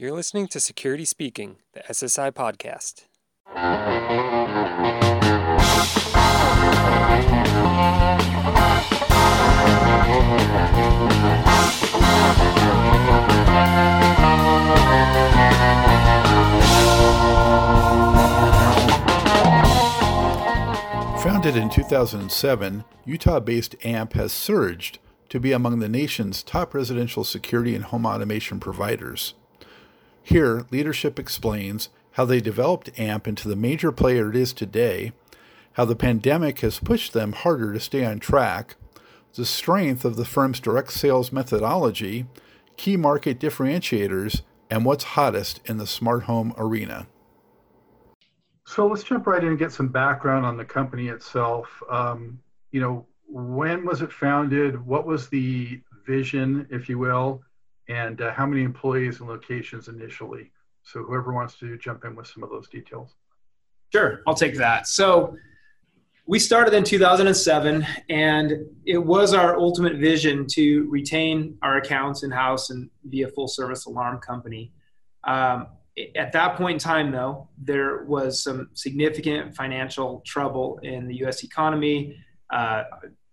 You're listening to Security Speaking, the SSI podcast. Founded in 2007, Utah based AMP has surged to be among the nation's top residential security and home automation providers. Here, leadership explains how they developed AMP into the major player it is today, how the pandemic has pushed them harder to stay on track, the strength of the firm's direct sales methodology, key market differentiators, and what's hottest in the smart home arena. So let's jump right in and get some background on the company itself. Um, you know, when was it founded? What was the vision, if you will? And uh, how many employees and locations initially. So whoever wants to jump in with some of those details. Sure, I'll take that. So we started in 2007, and it was our ultimate vision to retain our accounts in house and be a full service alarm company. Um, at that point in time, though, there was some significant financial trouble in the U.S. economy. Uh,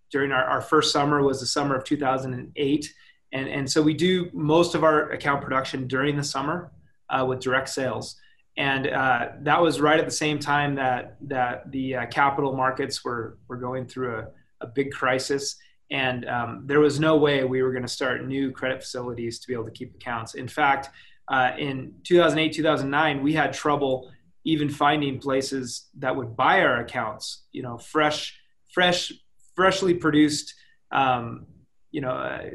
during our, our first summer was the summer of 2008 and, and so we do most of our account production during the summer uh, with direct sales. And uh, that was right at the same time that, that the uh, capital markets were, were going through a, a big crisis. And um, there was no way we were going to start new credit facilities to be able to keep accounts. In fact, uh, in 2008, 2009, we had trouble even finding places that would buy our accounts. You know, fresh, fresh, freshly produced, um, you know, uh,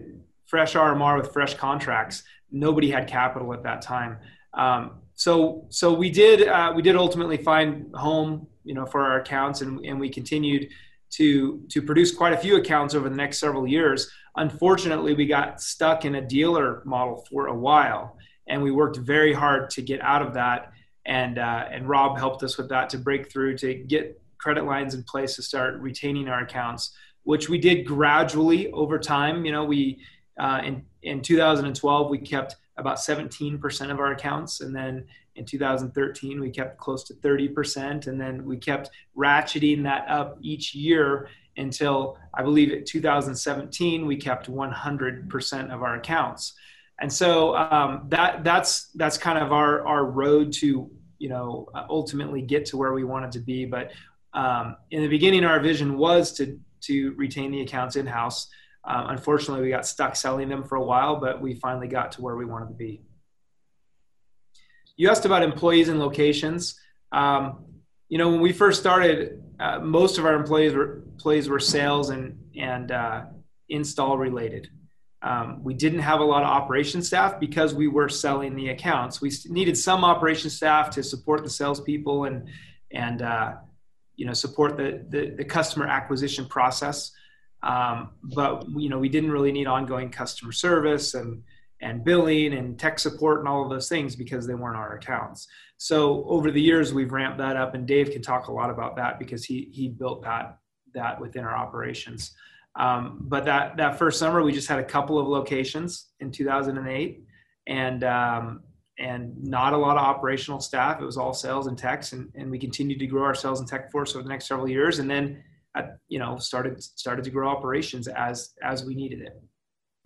fresh RMR with fresh contracts. Nobody had capital at that time. Um, so so we did uh, we did ultimately find home you know for our accounts and, and we continued to to produce quite a few accounts over the next several years. Unfortunately, we got stuck in a dealer model for a while, and we worked very hard to get out of that. And uh, and Rob helped us with that to break through to get credit lines in place to start retaining our accounts, which we did gradually over time. You know, we uh, in, in 2012, we kept about 17% of our accounts. And then in 2013, we kept close to 30%. And then we kept ratcheting that up each year until I believe in 2017, we kept 100% of our accounts. And so um, that, that's, that's kind of our, our road to, you know, ultimately get to where we wanted to be. But um, in the beginning, our vision was to, to retain the accounts in Um, unfortunately, we got stuck selling them for a while, but we finally got to where we wanted to be. You asked about employees and locations. Um, you know, when we first started, uh, most of our employees were employees were sales and and uh, install related. Um, we didn't have a lot of operation staff because we were selling the accounts. We needed some operation staff to support the salespeople and and uh, you know support the, the, the customer acquisition process. Um, but you know, we didn't really need ongoing customer service and and billing and tech support and all of those things because they weren't our accounts. So over the years, we've ramped that up, and Dave can talk a lot about that because he he built that that within our operations. Um, but that that first summer, we just had a couple of locations in 2008, and um, and not a lot of operational staff. It was all sales and techs, and, and we continued to grow our sales and tech force over the next several years. And then at, you know started started to grow operations as as we needed it.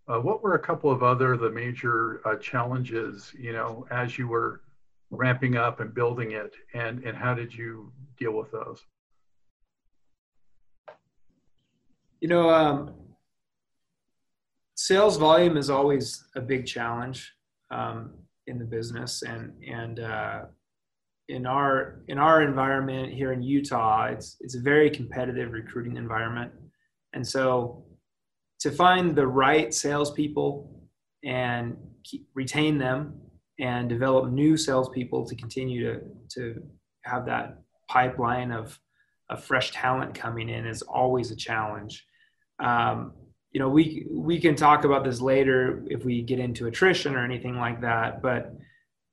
Uh, what were a couple of other the major uh, challenges you know as you were ramping up and building it, and and how did you deal with those? You know, um, sales volume is always a big challenge um, in the business, and and uh, in our in our environment here in Utah, it's it's a very competitive recruiting environment, and so to find the right salespeople and keep, retain them and develop new salespeople to continue to to have that pipeline of of fresh talent coming in is always a challenge. Um, you know, we we can talk about this later if we get into attrition or anything like that, but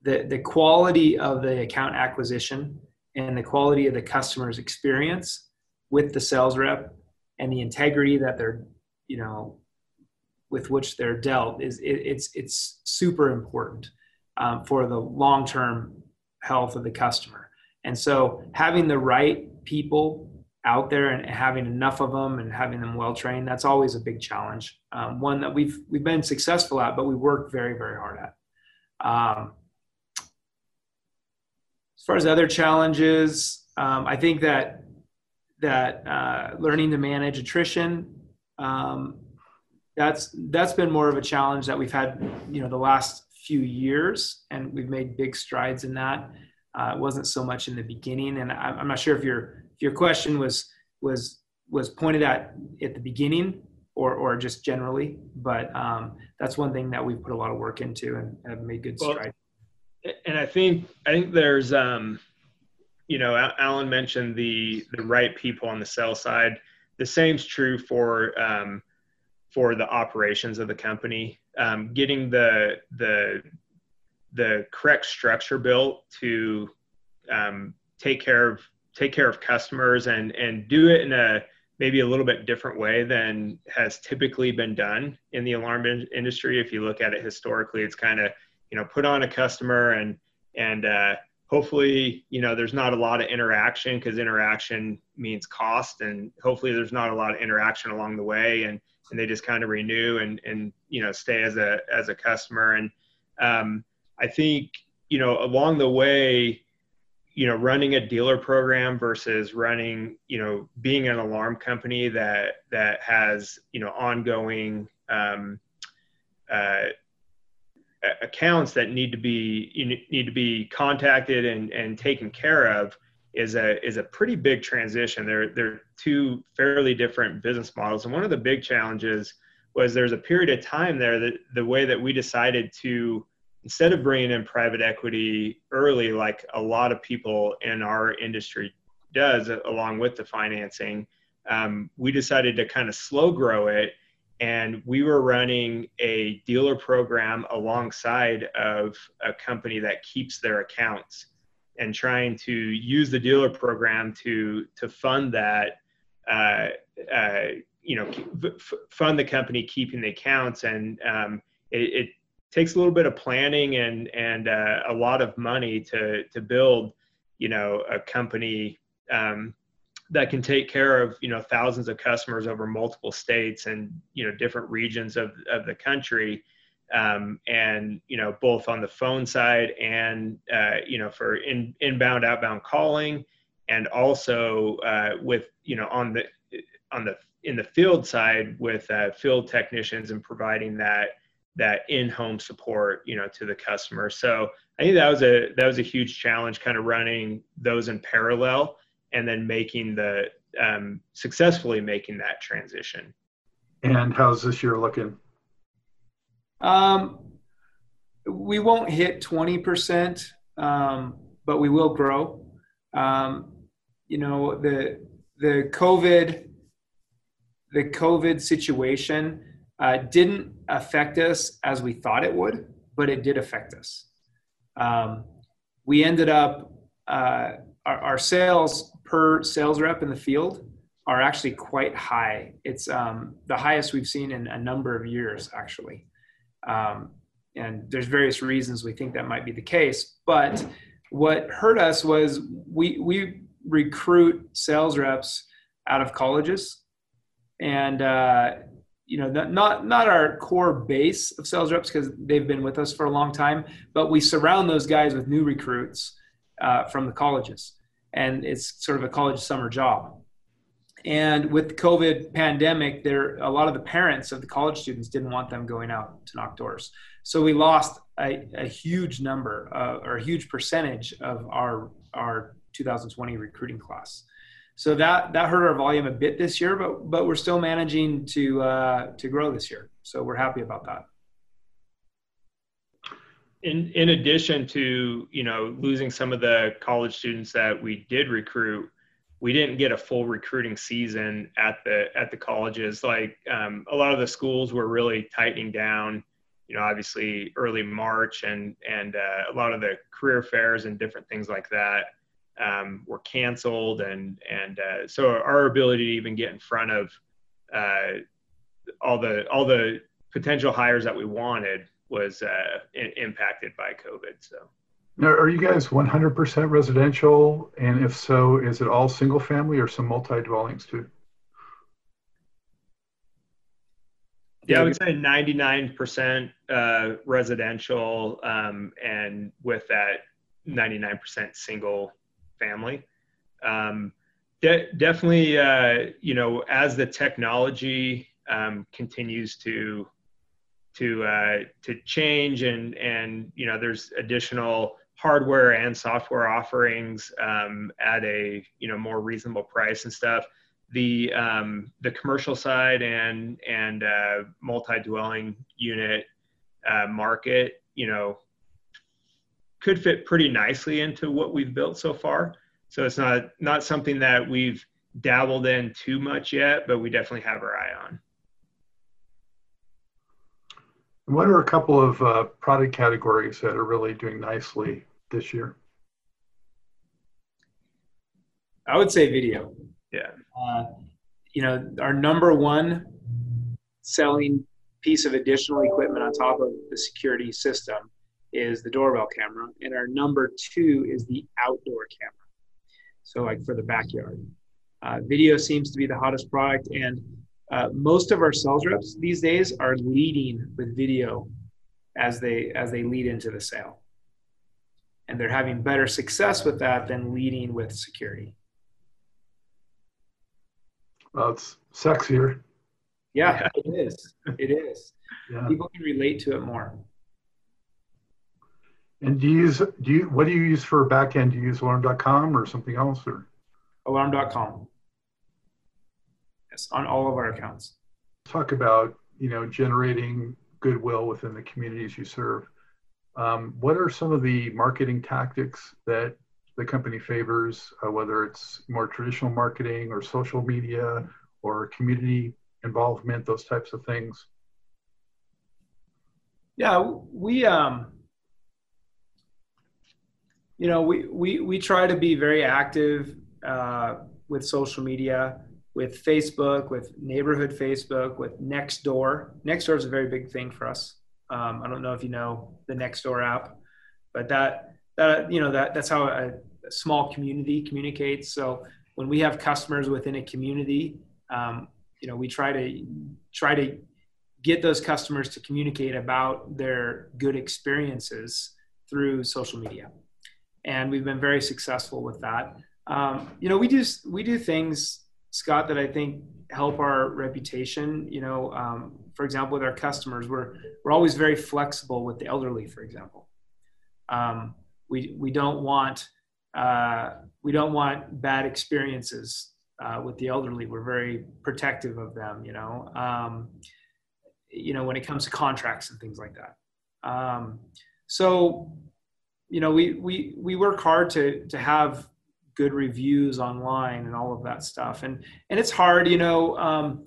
the, the quality of the account acquisition and the quality of the customer's experience with the sales rep and the integrity that they're you know with which they're dealt is it, it's it's super important um, for the long term health of the customer. And so having the right people out there and having enough of them and having them well trained that's always a big challenge um, one that we've we've been successful at but we work very very hard at um, as far as other challenges um, i think that that uh, learning to manage attrition um, that's that's been more of a challenge that we've had you know the last few years and we've made big strides in that uh, it wasn't so much in the beginning and I, i'm not sure if you're your question was was was pointed at at the beginning or or just generally, but um, that's one thing that we've put a lot of work into and have made good well, strides. And I think I think there's um, you know Alan mentioned the the right people on the sales side. The same's true for um, for the operations of the company. Um, getting the the the correct structure built to um, take care of take care of customers and and do it in a maybe a little bit different way than has typically been done in the alarm in- industry. If you look at it historically, it's kind of you know put on a customer and and uh, hopefully you know there's not a lot of interaction because interaction means cost and hopefully there's not a lot of interaction along the way and and they just kind of renew and and you know stay as a as a customer. And um, I think you know along the way you know running a dealer program versus running you know being an alarm company that that has you know ongoing um, uh, accounts that need to be need to be contacted and and taken care of is a is a pretty big transition. They're they're two fairly different business models, and one of the big challenges was there's a period of time there that the way that we decided to instead of bringing in private equity early, like a lot of people in our industry does, along with the financing, um, we decided to kind of slow grow it. And we were running a dealer program alongside of a company that keeps their accounts and trying to use the dealer program to, to fund that, uh, uh, you know, f- fund the company keeping the accounts. And um, it, it takes a little bit of planning and and uh, a lot of money to to build you know a company um, that can take care of you know thousands of customers over multiple states and you know different regions of of the country um, and you know both on the phone side and uh, you know for in, inbound outbound calling and also uh, with you know on the on the in the field side with uh, field technicians and providing that that in-home support you know to the customer. So i think that was a that was a huge challenge kind of running those in parallel and then making the um, successfully making that transition. And how's this year looking? Um, we won't hit 20% um, but we will grow. Um, you know the the covid the covid situation uh, didn't affect us as we thought it would, but it did affect us. Um, we ended up, uh, our, our, sales per sales rep in the field are actually quite high. It's um, the highest we've seen in a number of years, actually. Um, and there's various reasons we think that might be the case. But what hurt us was we, we recruit sales reps out of colleges. And uh, you know not not our core base of sales reps because they've been with us for a long time but we surround those guys with new recruits uh, from the colleges and it's sort of a college summer job and with the covid pandemic there a lot of the parents of the college students didn't want them going out to knock doors so we lost a, a huge number uh, or a huge percentage of our our 2020 recruiting class so that that hurt our volume a bit this year, but but we're still managing to uh, to grow this year. So we're happy about that. In in addition to you know losing some of the college students that we did recruit, we didn't get a full recruiting season at the at the colleges. Like um, a lot of the schools were really tightening down. You know, obviously early March and and uh, a lot of the career fairs and different things like that um, were canceled, and and uh, so our ability to even get in front of uh, all the all the potential hires that we wanted was uh, I- impacted by COVID. So. Now, are you guys 100% residential? And if so, is it all single family or some multi dwellings too? Yeah, I would say 99% uh, residential, um, and with that, 99% single family. Um, de- definitely, uh, you know, as the technology um, continues to to uh, to change, and and you know, there's additional hardware and software offerings um, at a you know more reasonable price and stuff the um, the commercial side and and uh, multi-dwelling unit uh, market, you know, could fit pretty nicely into what we've built so far. So it's not not something that we've dabbled in too much yet, but we definitely have our eye on. What are a couple of uh, product categories that are really doing nicely this year? I would say video. Yeah. Uh, you know, our number one selling piece of additional equipment on top of the security system is the doorbell camera, and our number two is the outdoor camera. So, like for the backyard, uh, video seems to be the hottest product, and uh, most of our sales reps these days are leading with video as they as they lead into the sale, and they're having better success with that than leading with security. Well, it's sexier. Yeah, it is. It is. Yeah. People can relate to it more. And do you use do you what do you use for back end? Do you use alarm.com or something else or Alarm.com. Yes, on all of our accounts. talk about you know generating goodwill within the communities you serve? Um, what are some of the marketing tactics that the company favors, uh, whether it's more traditional marketing or social media or community involvement, those types of things? Yeah, we um you know, we we we try to be very active uh, with social media, with Facebook, with neighborhood Facebook, with Nextdoor. Nextdoor is a very big thing for us. Um, I don't know if you know the Nextdoor app, but that that you know that that's how a, a small community communicates. So when we have customers within a community, um, you know, we try to try to get those customers to communicate about their good experiences through social media, and we've been very successful with that. Um, you know, we do we do things, Scott, that I think help our reputation. You know, um, for example, with our customers, we're we're always very flexible with the elderly, for example. Um, we we don't want uh, we don't want bad experiences uh, with the elderly. We're very protective of them. You know, um, you know when it comes to contracts and things like that. Um, so, you know, we we we work hard to to have good reviews online and all of that stuff. And and it's hard, you know. Um,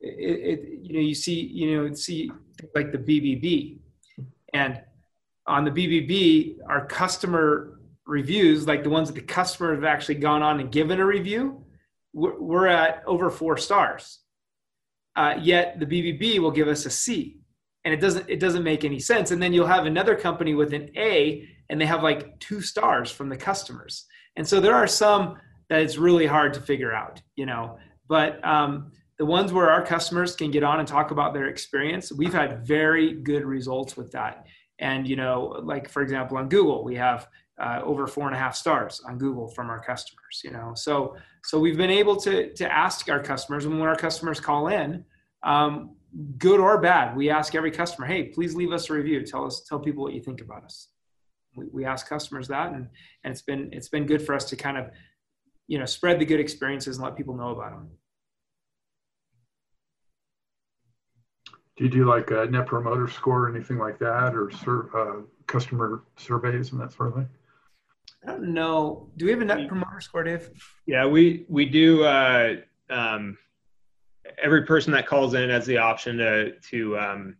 it, it you know you see you know see like the BBB, and on the BBB, our customer reviews, like the ones that the customer have actually gone on and given a review, we're, we're at over four stars. Uh, yet the BBB will give us a C, and it doesn't it doesn't make any sense. And then you'll have another company with an A, and they have like two stars from the customers. And so there are some that it's really hard to figure out, you know. But um, the ones where our customers can get on and talk about their experience, we've had very good results with that. And you know, like for example, on Google, we have uh, over four and a half stars on Google from our customers. You know, so so we've been able to to ask our customers, and when our customers call in, um, good or bad, we ask every customer, hey, please leave us a review. Tell us, tell people what you think about us. We, we ask customers that, and and it's been it's been good for us to kind of you know spread the good experiences and let people know about them. Do you do like a net promoter score or anything like that, or sur- uh, customer surveys and that sort of thing? I don't know. Do we have a net promoter score, Dave? Yeah, we we do. Uh, um, every person that calls in has the option to to um,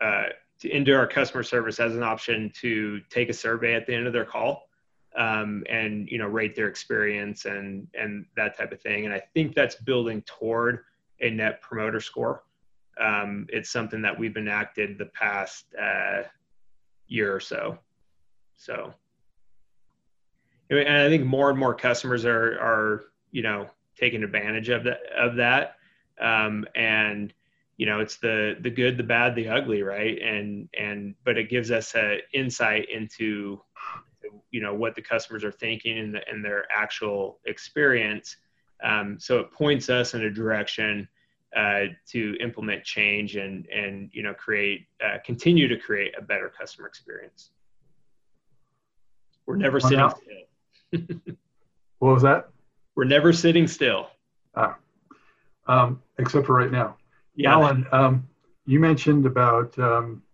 uh, to into our customer service as an option to take a survey at the end of their call um, and you know rate their experience and and that type of thing. And I think that's building toward a net promoter score. um, it's something that we've enacted the past uh, year or so. So, and I think more and more customers are are you know taking advantage of that of that, um, and you know it's the the good, the bad, the ugly, right? And and but it gives us an insight into you know what the customers are thinking and, the, and their actual experience. Um, so it points us in a direction uh, to implement change and and you know create uh, continue to create a better customer experience. We're never well, sitting now, still. what was that? We're never sitting still. Ah, um, except for right now. Yeah. Alan, um, you mentioned about um,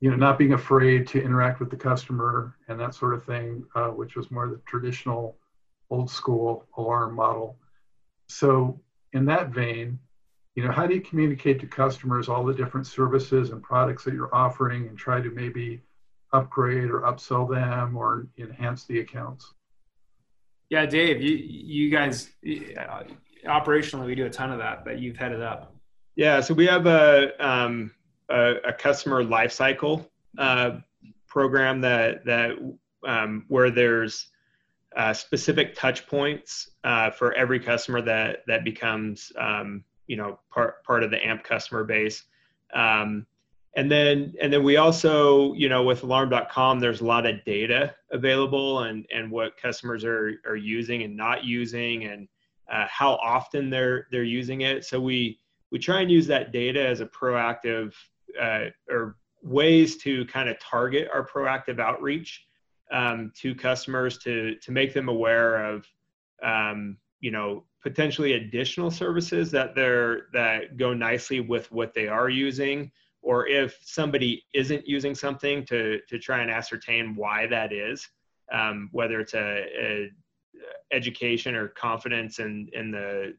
you know not being afraid to interact with the customer and that sort of thing, uh, which was more the traditional, old school alarm model. So in that vein, you know, how do you communicate to customers all the different services and products that you're offering and try to maybe upgrade or upsell them or enhance the accounts? Yeah, Dave, you you guys uh, operationally we do a ton of that, that you've headed up. Yeah, so we have a um, a, a, customer lifecycle uh, program that that um, where there's uh, specific touch points uh, for every customer that that becomes um, you know part part of the AMP customer base. Um, and then and then we also you know with alarm.com there's a lot of data available and and what customers are are using and not using and uh, how often they're they're using it. So we we try and use that data as a proactive uh, or ways to kind of target our proactive outreach um, to customers to to make them aware of um, you know potentially additional services that they're that go nicely with what they are using or if somebody isn't using something to to try and ascertain why that is um, whether it's a, a, education or confidence in in the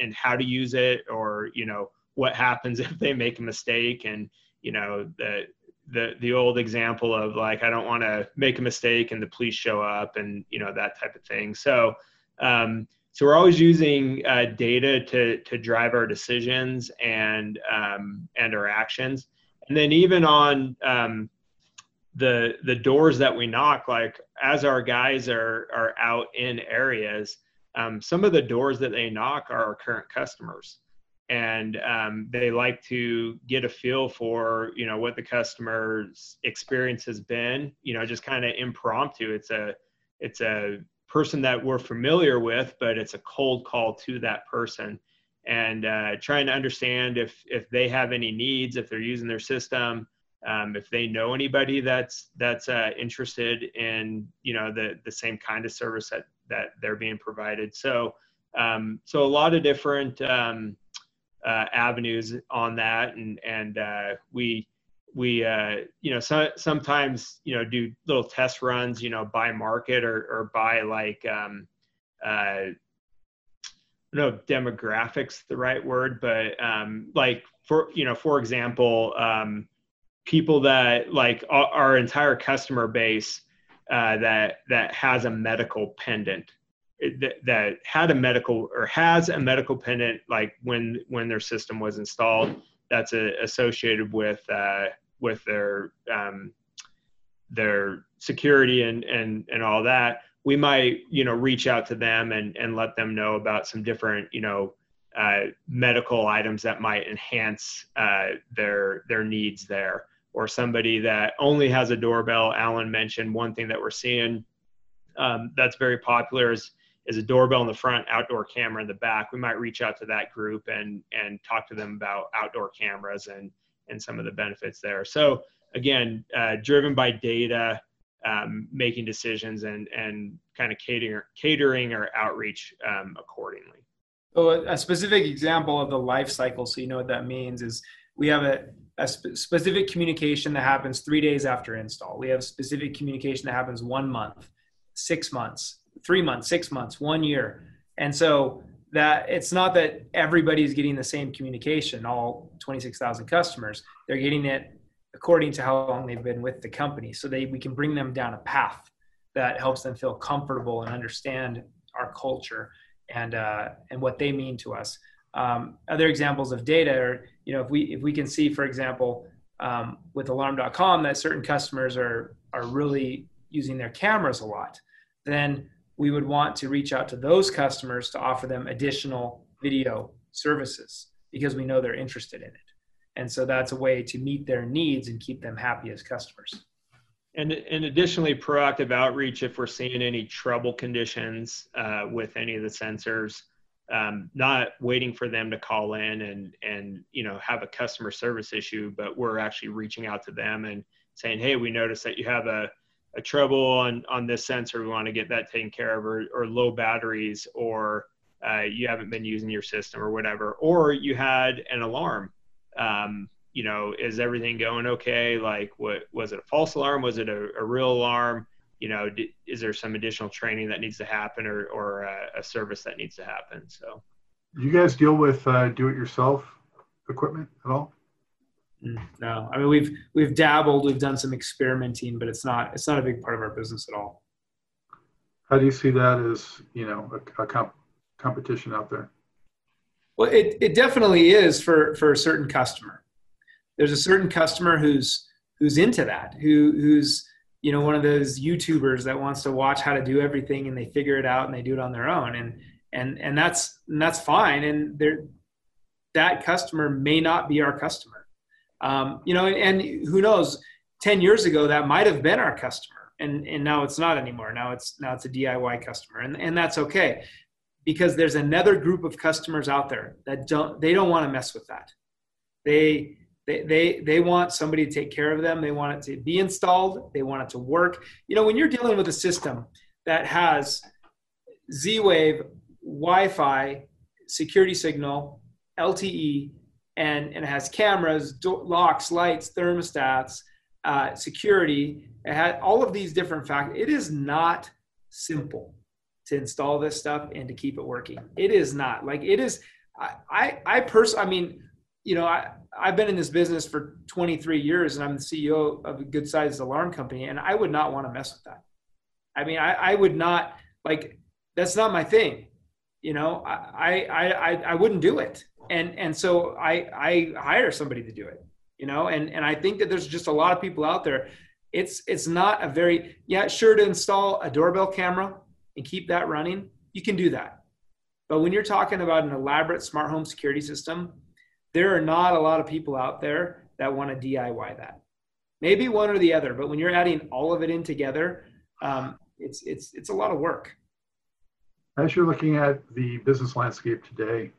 in how to use it or you know what happens if they make a mistake and you know the the the old example of like I don't want to make a mistake and the police show up and you know that type of thing. So um, so we're always using uh, data to to drive our decisions and um, and our actions. And then even on um, the the doors that we knock, like as our guys are are out in areas, um, some of the doors that they knock are our current customers. And um, they like to get a feel for you know what the customer's experience has been you know just kind of impromptu. It's a it's a person that we're familiar with but it's a cold call to that person. And uh, trying to understand if if they have any needs if they're using their system um, if they know anybody that's that's uh, interested in you know the the same kind of service that that they're being provided. So um, so a lot of different um, uh, avenues on that, and and uh, we we uh, you know so, sometimes you know do little test runs you know by market or or by like um, uh, know demographics the right word, but um, like for you know for example, um, people that like our, our entire customer base uh, that that has a medical pendant. That, that had a medical or has a medical pendant like when when their system was installed that's a, associated with uh, with their um, their security and and and all that. We might you know reach out to them and and let them know about some different you know uh, medical items that might enhance uh, their their needs there or somebody that only has a doorbell alan mentioned one thing that we're seeing um, that's very popular is is a doorbell in the front, outdoor camera in the back. We might reach out to that group and and talk to them about outdoor cameras and and some of the benefits there. So again, uh, driven by data, um, making decisions and and kind of catering catering our outreach um, accordingly. So a specific example of the life cycle, so you know what that means, is we have a, a sp- specific communication that happens three days after install. We have specific communication that happens one month, six months, three months, six months, one year. And so that it's not that everybody's getting the same communication, all 26,000 customers. They're getting it according to how long they've been with the company. So they, we can bring them down a path that helps them feel comfortable and understand our culture and, uh, and what they mean to us. Um, other examples of data are, you know, if we if we can see, for example, um, with Alarm.com that certain customers are are really using their cameras a lot, then we would want to reach out to those customers to offer them additional video services because we know they're interested in it. And so that's a way to meet their needs and keep them happy as customers. And, and additionally, proactive outreach if we're seeing any trouble conditions uh, with any of the sensors, um, not waiting for them to call in and and you know have a customer service issue, but we're actually reaching out to them and saying, hey, we noticed that you have a, a trouble on on this sensor. We want to get that taken care of, or, or low batteries, or uh, you haven't been using your system, or whatever, or you had an alarm. Um, you know, is everything going okay? Like, what was it a false alarm? Was it a, a real alarm? You know, d- is there some additional training that needs to happen, or or a, a service that needs to happen? So, you guys deal with uh, do-it-yourself equipment at all? Mm, no, I mean we've we've dabbled, we've done some experimenting, but it's not it's not a big part of our business at all. How do you see that as you know a, a comp- competition out there? Well, it, it definitely is for for a certain customer. There's a certain customer who's who's into that, who who's you know one of those YouTubers that wants to watch how to do everything and they figure it out and they do it on their own and and and that's and that's fine and there that customer may not be our customer. Um, you know, and who knows? Ten years ago, that might have been our customer, and and now it's not anymore. Now it's now it's a DIY customer, and and that's okay because there's another group of customers out there that don't they don't want to mess with that they they, they they want somebody to take care of them they want it to be installed they want it to work you know when you're dealing with a system that has z-wave wi-fi security signal lte and, and it has cameras do- locks lights thermostats uh, security it had all of these different factors it is not simple to install this stuff and to keep it working. It is not like it is. I I, I personally, I mean, you know, I I've been in this business for 23 years and I'm the CEO of a good sized alarm company, and I would not want to mess with that. I mean, I, I would not like that's not my thing. You know, I I I I wouldn't do it, and and so I I hire somebody to do it. You know, and and I think that there's just a lot of people out there. It's it's not a very yeah sure to install a doorbell camera and keep that running, you can do that. But when you're talking about an elaborate smart home security system, there are not a lot of people out there that want to DIY that. Maybe one or the other, but when you're adding all of it in together, um, it's it's it's a lot of work. As you're looking at the business landscape today,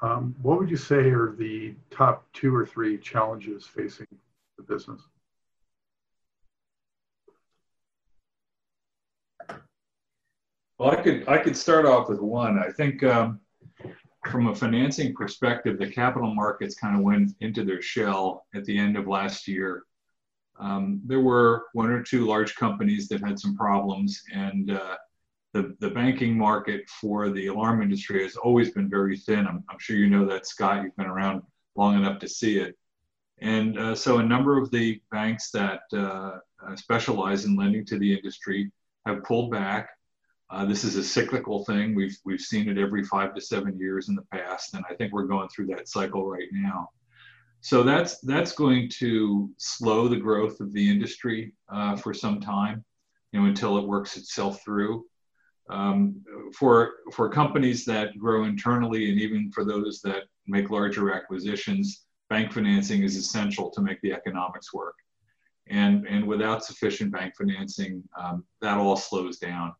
um, what would you say are the top two or three challenges facing the business? Well, I could I could start off with one. I think um, from a financing perspective, the capital markets kind of went into their shell at the end of last year. Um, there were one or two large companies that had some problems, and uh, the the banking market for the alarm industry has always been very thin. I'm, I'm sure you know that, Scott. You've been around long enough to see it. And uh, so a number of the banks that uh, specialize in lending to the industry have pulled back uh, this is a cyclical thing. We've we've seen it every five to seven years in the past, and I think we're going through that cycle right now. So that's that's going to slow the growth of the industry uh, for some time, you know, until it works itself through. Um, for for companies that grow internally, and even for those that make larger acquisitions, bank financing is essential to make the economics work. And and without sufficient bank financing, um, that all slows down.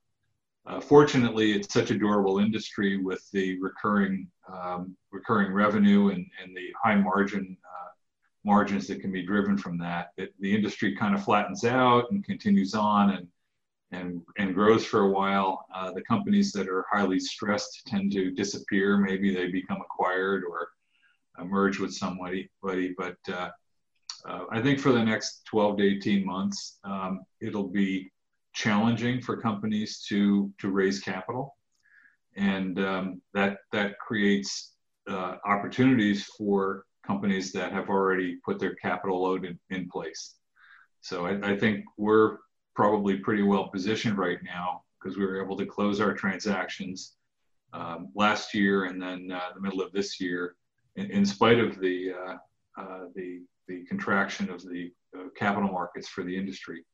Uh, fortunately, it's such a durable industry with the recurring um, recurring revenue and, and the high margin uh, margins that can be driven from that. The industry kind of flattens out and continues on and and and grows for a while. Uh, the companies that are highly stressed tend to disappear. Maybe they become acquired or merge with somebody. But uh, uh, I think for the next 12 to 18 months, um, it'll be challenging for companies to to raise capital, and um, that that creates uh, opportunities for companies that have already put their capital load in, in place. So I, I think we're probably pretty well positioned right now because we were able to close our transactions um, last year and then uh, the middle of this year, in, in spite of the, uh, uh, the, the contraction of the uh, capital markets for the industry.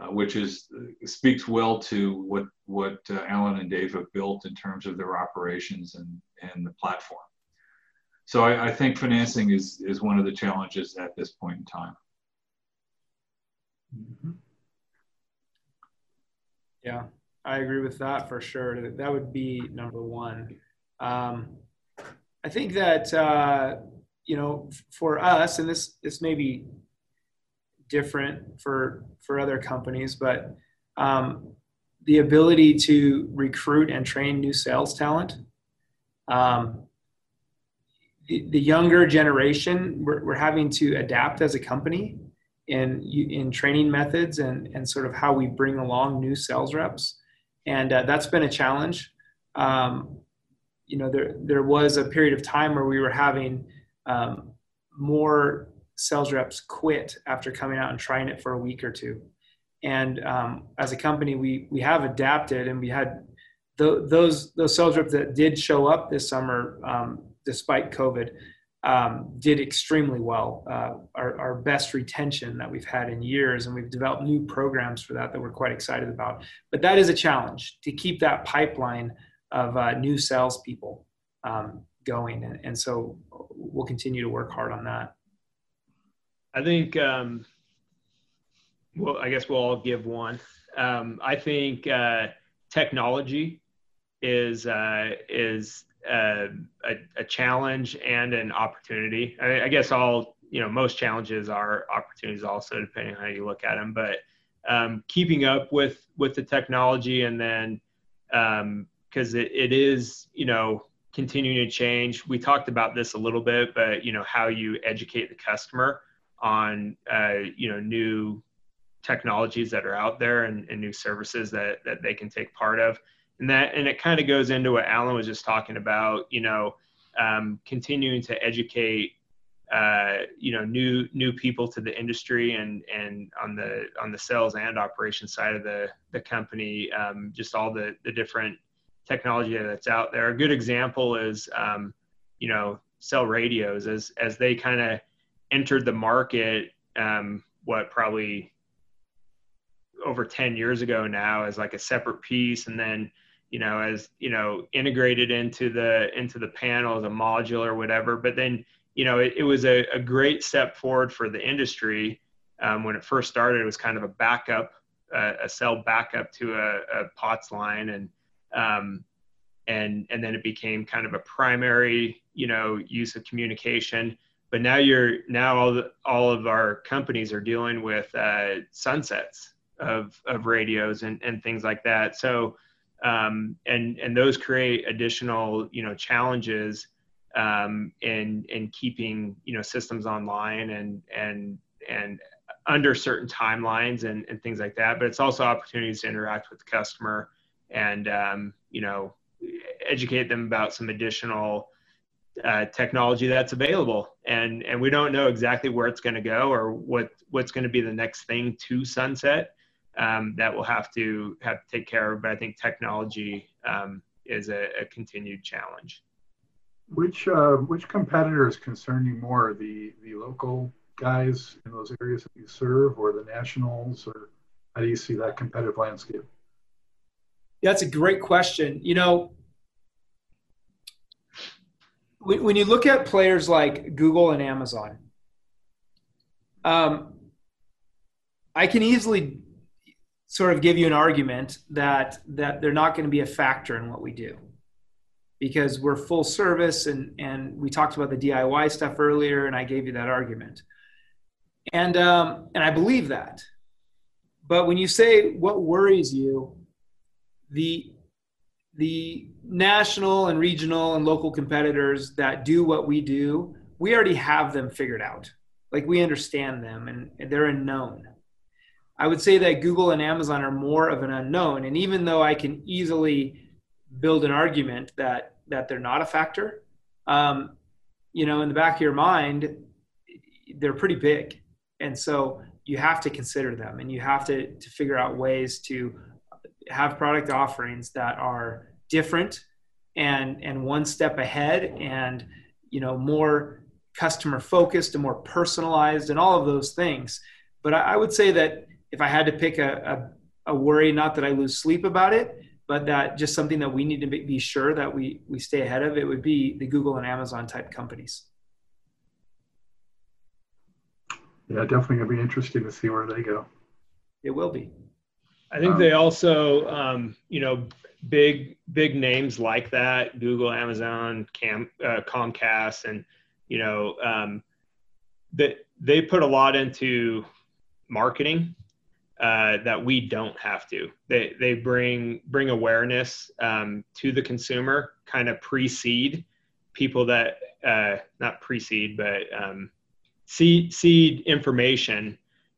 Uh, which is speaks well to what what uh, Alan and Dave have built in terms of their operations and and the platform. So I, I, think financing is is one of the challenges at this point in time. Mm-hmm. Yeah, I agree with that for sure. That would be number one. Um, I think that uh, you know for us, and this this may be different for for other companies, but um, the ability to recruit and train new sales talent. Um, the, younger generation, we're, we're having to adapt as a company in in training methods and and sort of how we bring along new sales reps, and uh, that's been a challenge. Um, you know, there there was a period of time where we were having um, more sales reps quit after coming out and trying it for a week or two. And um, as a company, we we have adapted, and we had the, those those sales reps that did show up this summer, um, despite COVID, um, did extremely well. Uh, our, our best retention that we've had in years, and we've developed new programs for that that we're quite excited about. But that is a challenge to keep that pipeline of uh, new salespeople um, going, and, and so we'll continue to work hard on that. I think, um, well, I guess we'll all give one. Um, I think uh, technology is uh, is uh, a, a, challenge and an opportunity. I, I, guess all you know, most challenges are opportunities, also depending on how you look at them. But um, keeping up with with the technology, and then because um, it, it is you know continuing to change. We talked about this a little bit, but you know how you educate the customer on uh, you know new technologies that are out there and, and, new services that that they can take part of. And that and it kind of goes into what alan was just talking about you know um, continuing to educate uh, you know new new people to the industry and and on the on the sales and operations side of the the company um, just all the the different technology that's out there. A good example is um, you know cell radios as as they kind of entered the market um, what probably over 10 years ago now as like a separate piece. And then you know as you know integrated into the into the panel as a module or whatever. But then you know it, it was a, a, great step forward for the industry. Um, when it first started it was kind of a backup uh, a cell backup to a, a pots line. And um, and and then it became kind of a primary you know use of communication but now you're now all the, all of our companies are dealing with uh, sunsets of of radios and and things like that. So um, and and those create additional you know challenges um, in in keeping you know systems online and and and under certain timelines and, and things like that. But it's also opportunities to interact with the customer and um, you know educate them about some additional uh, technology that's available. And and we don't know exactly where it's going to go or what what's going to be the next thing to sunset um, that we'll have to have to take care of. But i think technology um, is a, a, continued challenge. Which uh, which competitors concern you more the the local guys in those areas that you serve or the nationals or how do you see that competitive landscape? That's a great question. You know when, you look at players like Google and Amazon, um, I can easily sort of give you an argument that that they're not going to be a factor in what we do. Because we're full service and and we talked about the DIY stuff earlier and I gave you that argument. And um, and I believe that. But when you say what worries you the the national and regional and local competitors that do what we do, we already have them figured out. Like we understand them and they're unknown. I would say that Google and Amazon are more of an unknown. And even though I can easily build an argument that that they're not a factor, um, you know, in the back of your mind, they're pretty big. And so you have to consider them and you have to, to figure out ways to have product offerings that are different and and one step ahead and you know more customer focused and more personalized and all of those things. But i, I would say that if i had to pick a, a, a, worry not that i lose sleep about it but that just something that we need to be sure that we we stay ahead of it would be the google and amazon type companies. Yeah definitely going to be interesting to see where they go. It will be I think um, they also, um, you know, big big names like that, Google, Amazon, Cam, uh, Comcast, and you know, um, that they put a lot into marketing uh, that we don't have to. They they bring bring awareness um, to the consumer, kind of precede people that uh, not precede, but um, seed seed information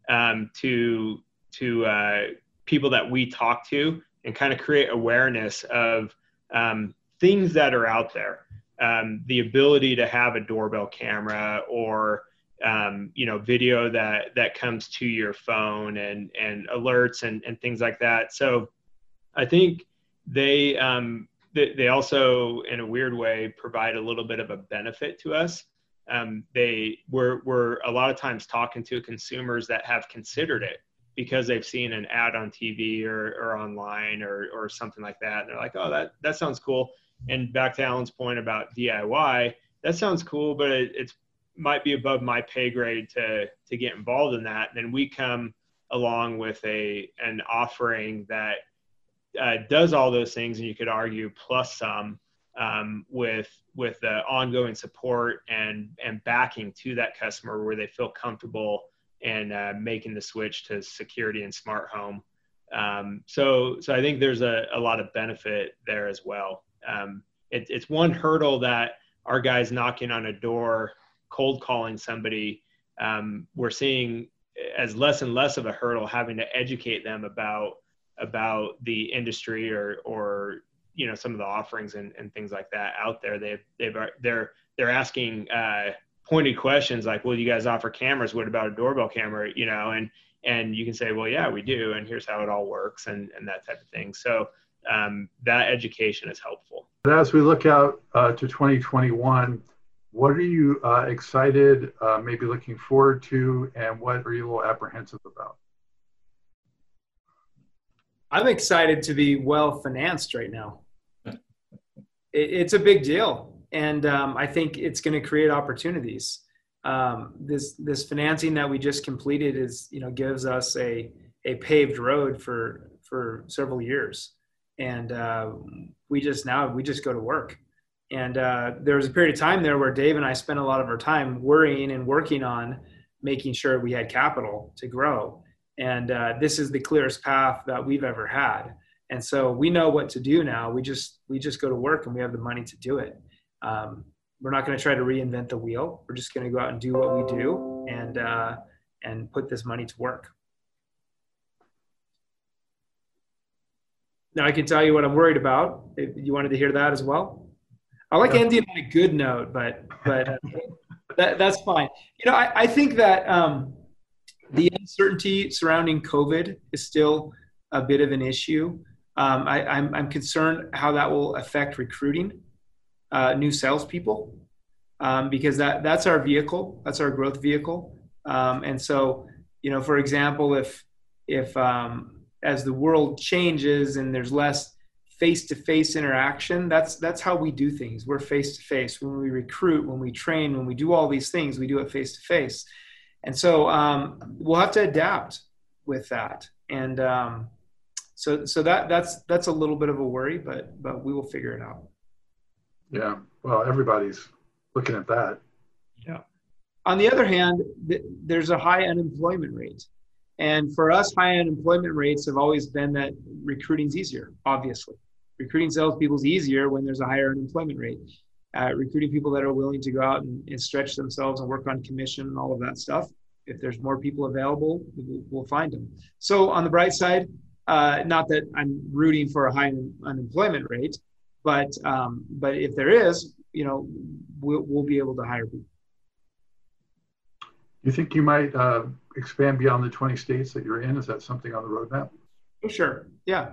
um, to to uh, people that we talk to and kind of create awareness of um, things that are out there. Um, the ability to have a doorbell camera or um, you know video that that comes to your phone and and alerts and, and things like that. So I think they, um, they they also in a weird way provide a little bit of a benefit to us. Um, they we're we're a lot of times talking to consumers that have considered it because they've seen an ad on TV or, or online or, or something like that. And they're like, oh, that, that sounds cool. And back to Alan's point about DIY, that sounds cool, but it it's, might be above my pay grade to, to get involved in that. And then we come along with a, an offering that uh, does all those things. And you could argue plus some um, with, with the ongoing support and, and backing to that customer where they feel comfortable and uh, making the switch to security and smart home. Um, so, so I think there's a, a lot of benefit there as well. Um, it, it's one hurdle that our guys knocking on a door, cold calling somebody, um, we're seeing as less and less of a hurdle having to educate them about about the industry or or you know some of the offerings and, and things like that out there. They've they've they're they're asking uh, pointed questions like, "Well, you guys offer cameras? What about a doorbell camera?" You know, and and you can say, "Well, yeah, we do, and here's how it all works," and and that type of thing. So um, that education is helpful. As we look out uh, to 2021, what are you uh, excited, uh, maybe looking forward to, and what are you a little apprehensive about? I'm excited to be well financed right now. It, it's a big deal and um, I think it's going to create opportunities. Um, this this financing that we just completed is you know gives us a a paved road for for several years, and uh, we just now we just go to work. And uh, there was a period of time there where Dave and I spent a lot of our time worrying and working on making sure we had capital to grow. And uh, this is the clearest path that we've ever had. And so we know what to do now. We just we just go to work and we have the money to do it um, we're not going to try to reinvent the wheel. We're just going to go out and do what we do and uh, and put this money to work. Now I can tell you what I'm worried about. If you wanted to hear that as well, I like yeah. ending on a good note, but but uh, that, that's fine. You know, I, I think that um, the uncertainty surrounding COVID is still a bit of an issue. Um, I, I'm, I'm concerned how that will affect recruiting uh, new salespeople um, because that that's our vehicle, that's our growth vehicle. Um, and so, you know, for example, if if um, as the world changes and there's less face-to-face interaction, that's that's how we do things. We're face-to-face when we recruit, when we train, when we do all these things, we do it face-to-face. And so um, we'll have to adapt with that. And um, so so that that's that's a little bit of a worry, but but we will figure it out. Yeah. Well, everybody's looking at that. Yeah. On the other hand, th- there's a high unemployment rate. And for us, high unemployment rates have always been that recruiting's easier, obviously. Recruiting salespeople is easier when there's a higher unemployment rate. Uh, recruiting people that are willing to go out and, and, stretch themselves and work on commission and all of that stuff. If there's more people available, we'll, we'll find them. So on the bright side, uh, not that I'm rooting for a high un- unemployment rate, but um, but if there is, you know, we'll, we'll be able to hire people. You think you might uh, expand beyond the 20 states that you're in? Is that something on the roadmap? Oh, sure. Yeah.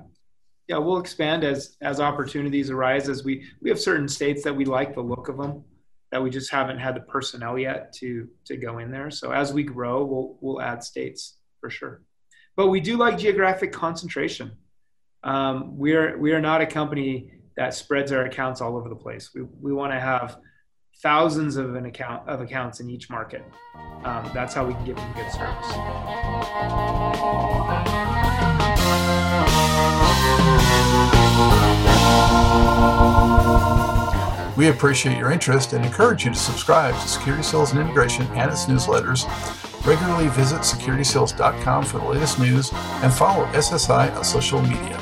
yeah, we'll expand as as opportunities arise. As we we have certain states that we like the look of them, that we just haven't had the personnel yet to to go in there. So as we grow, we'll we'll add states for sure. But we do like geographic concentration. Um, we are we are not a company that spreads our accounts all over the place. We we want to have thousands of an account of accounts in each market. Um, that's how we can give them good service. We appreciate your interest and encourage you to subscribe to Security Sales and Integration and its newsletters. Regularly visit securitysales.com for the latest news and follow SSI on social media.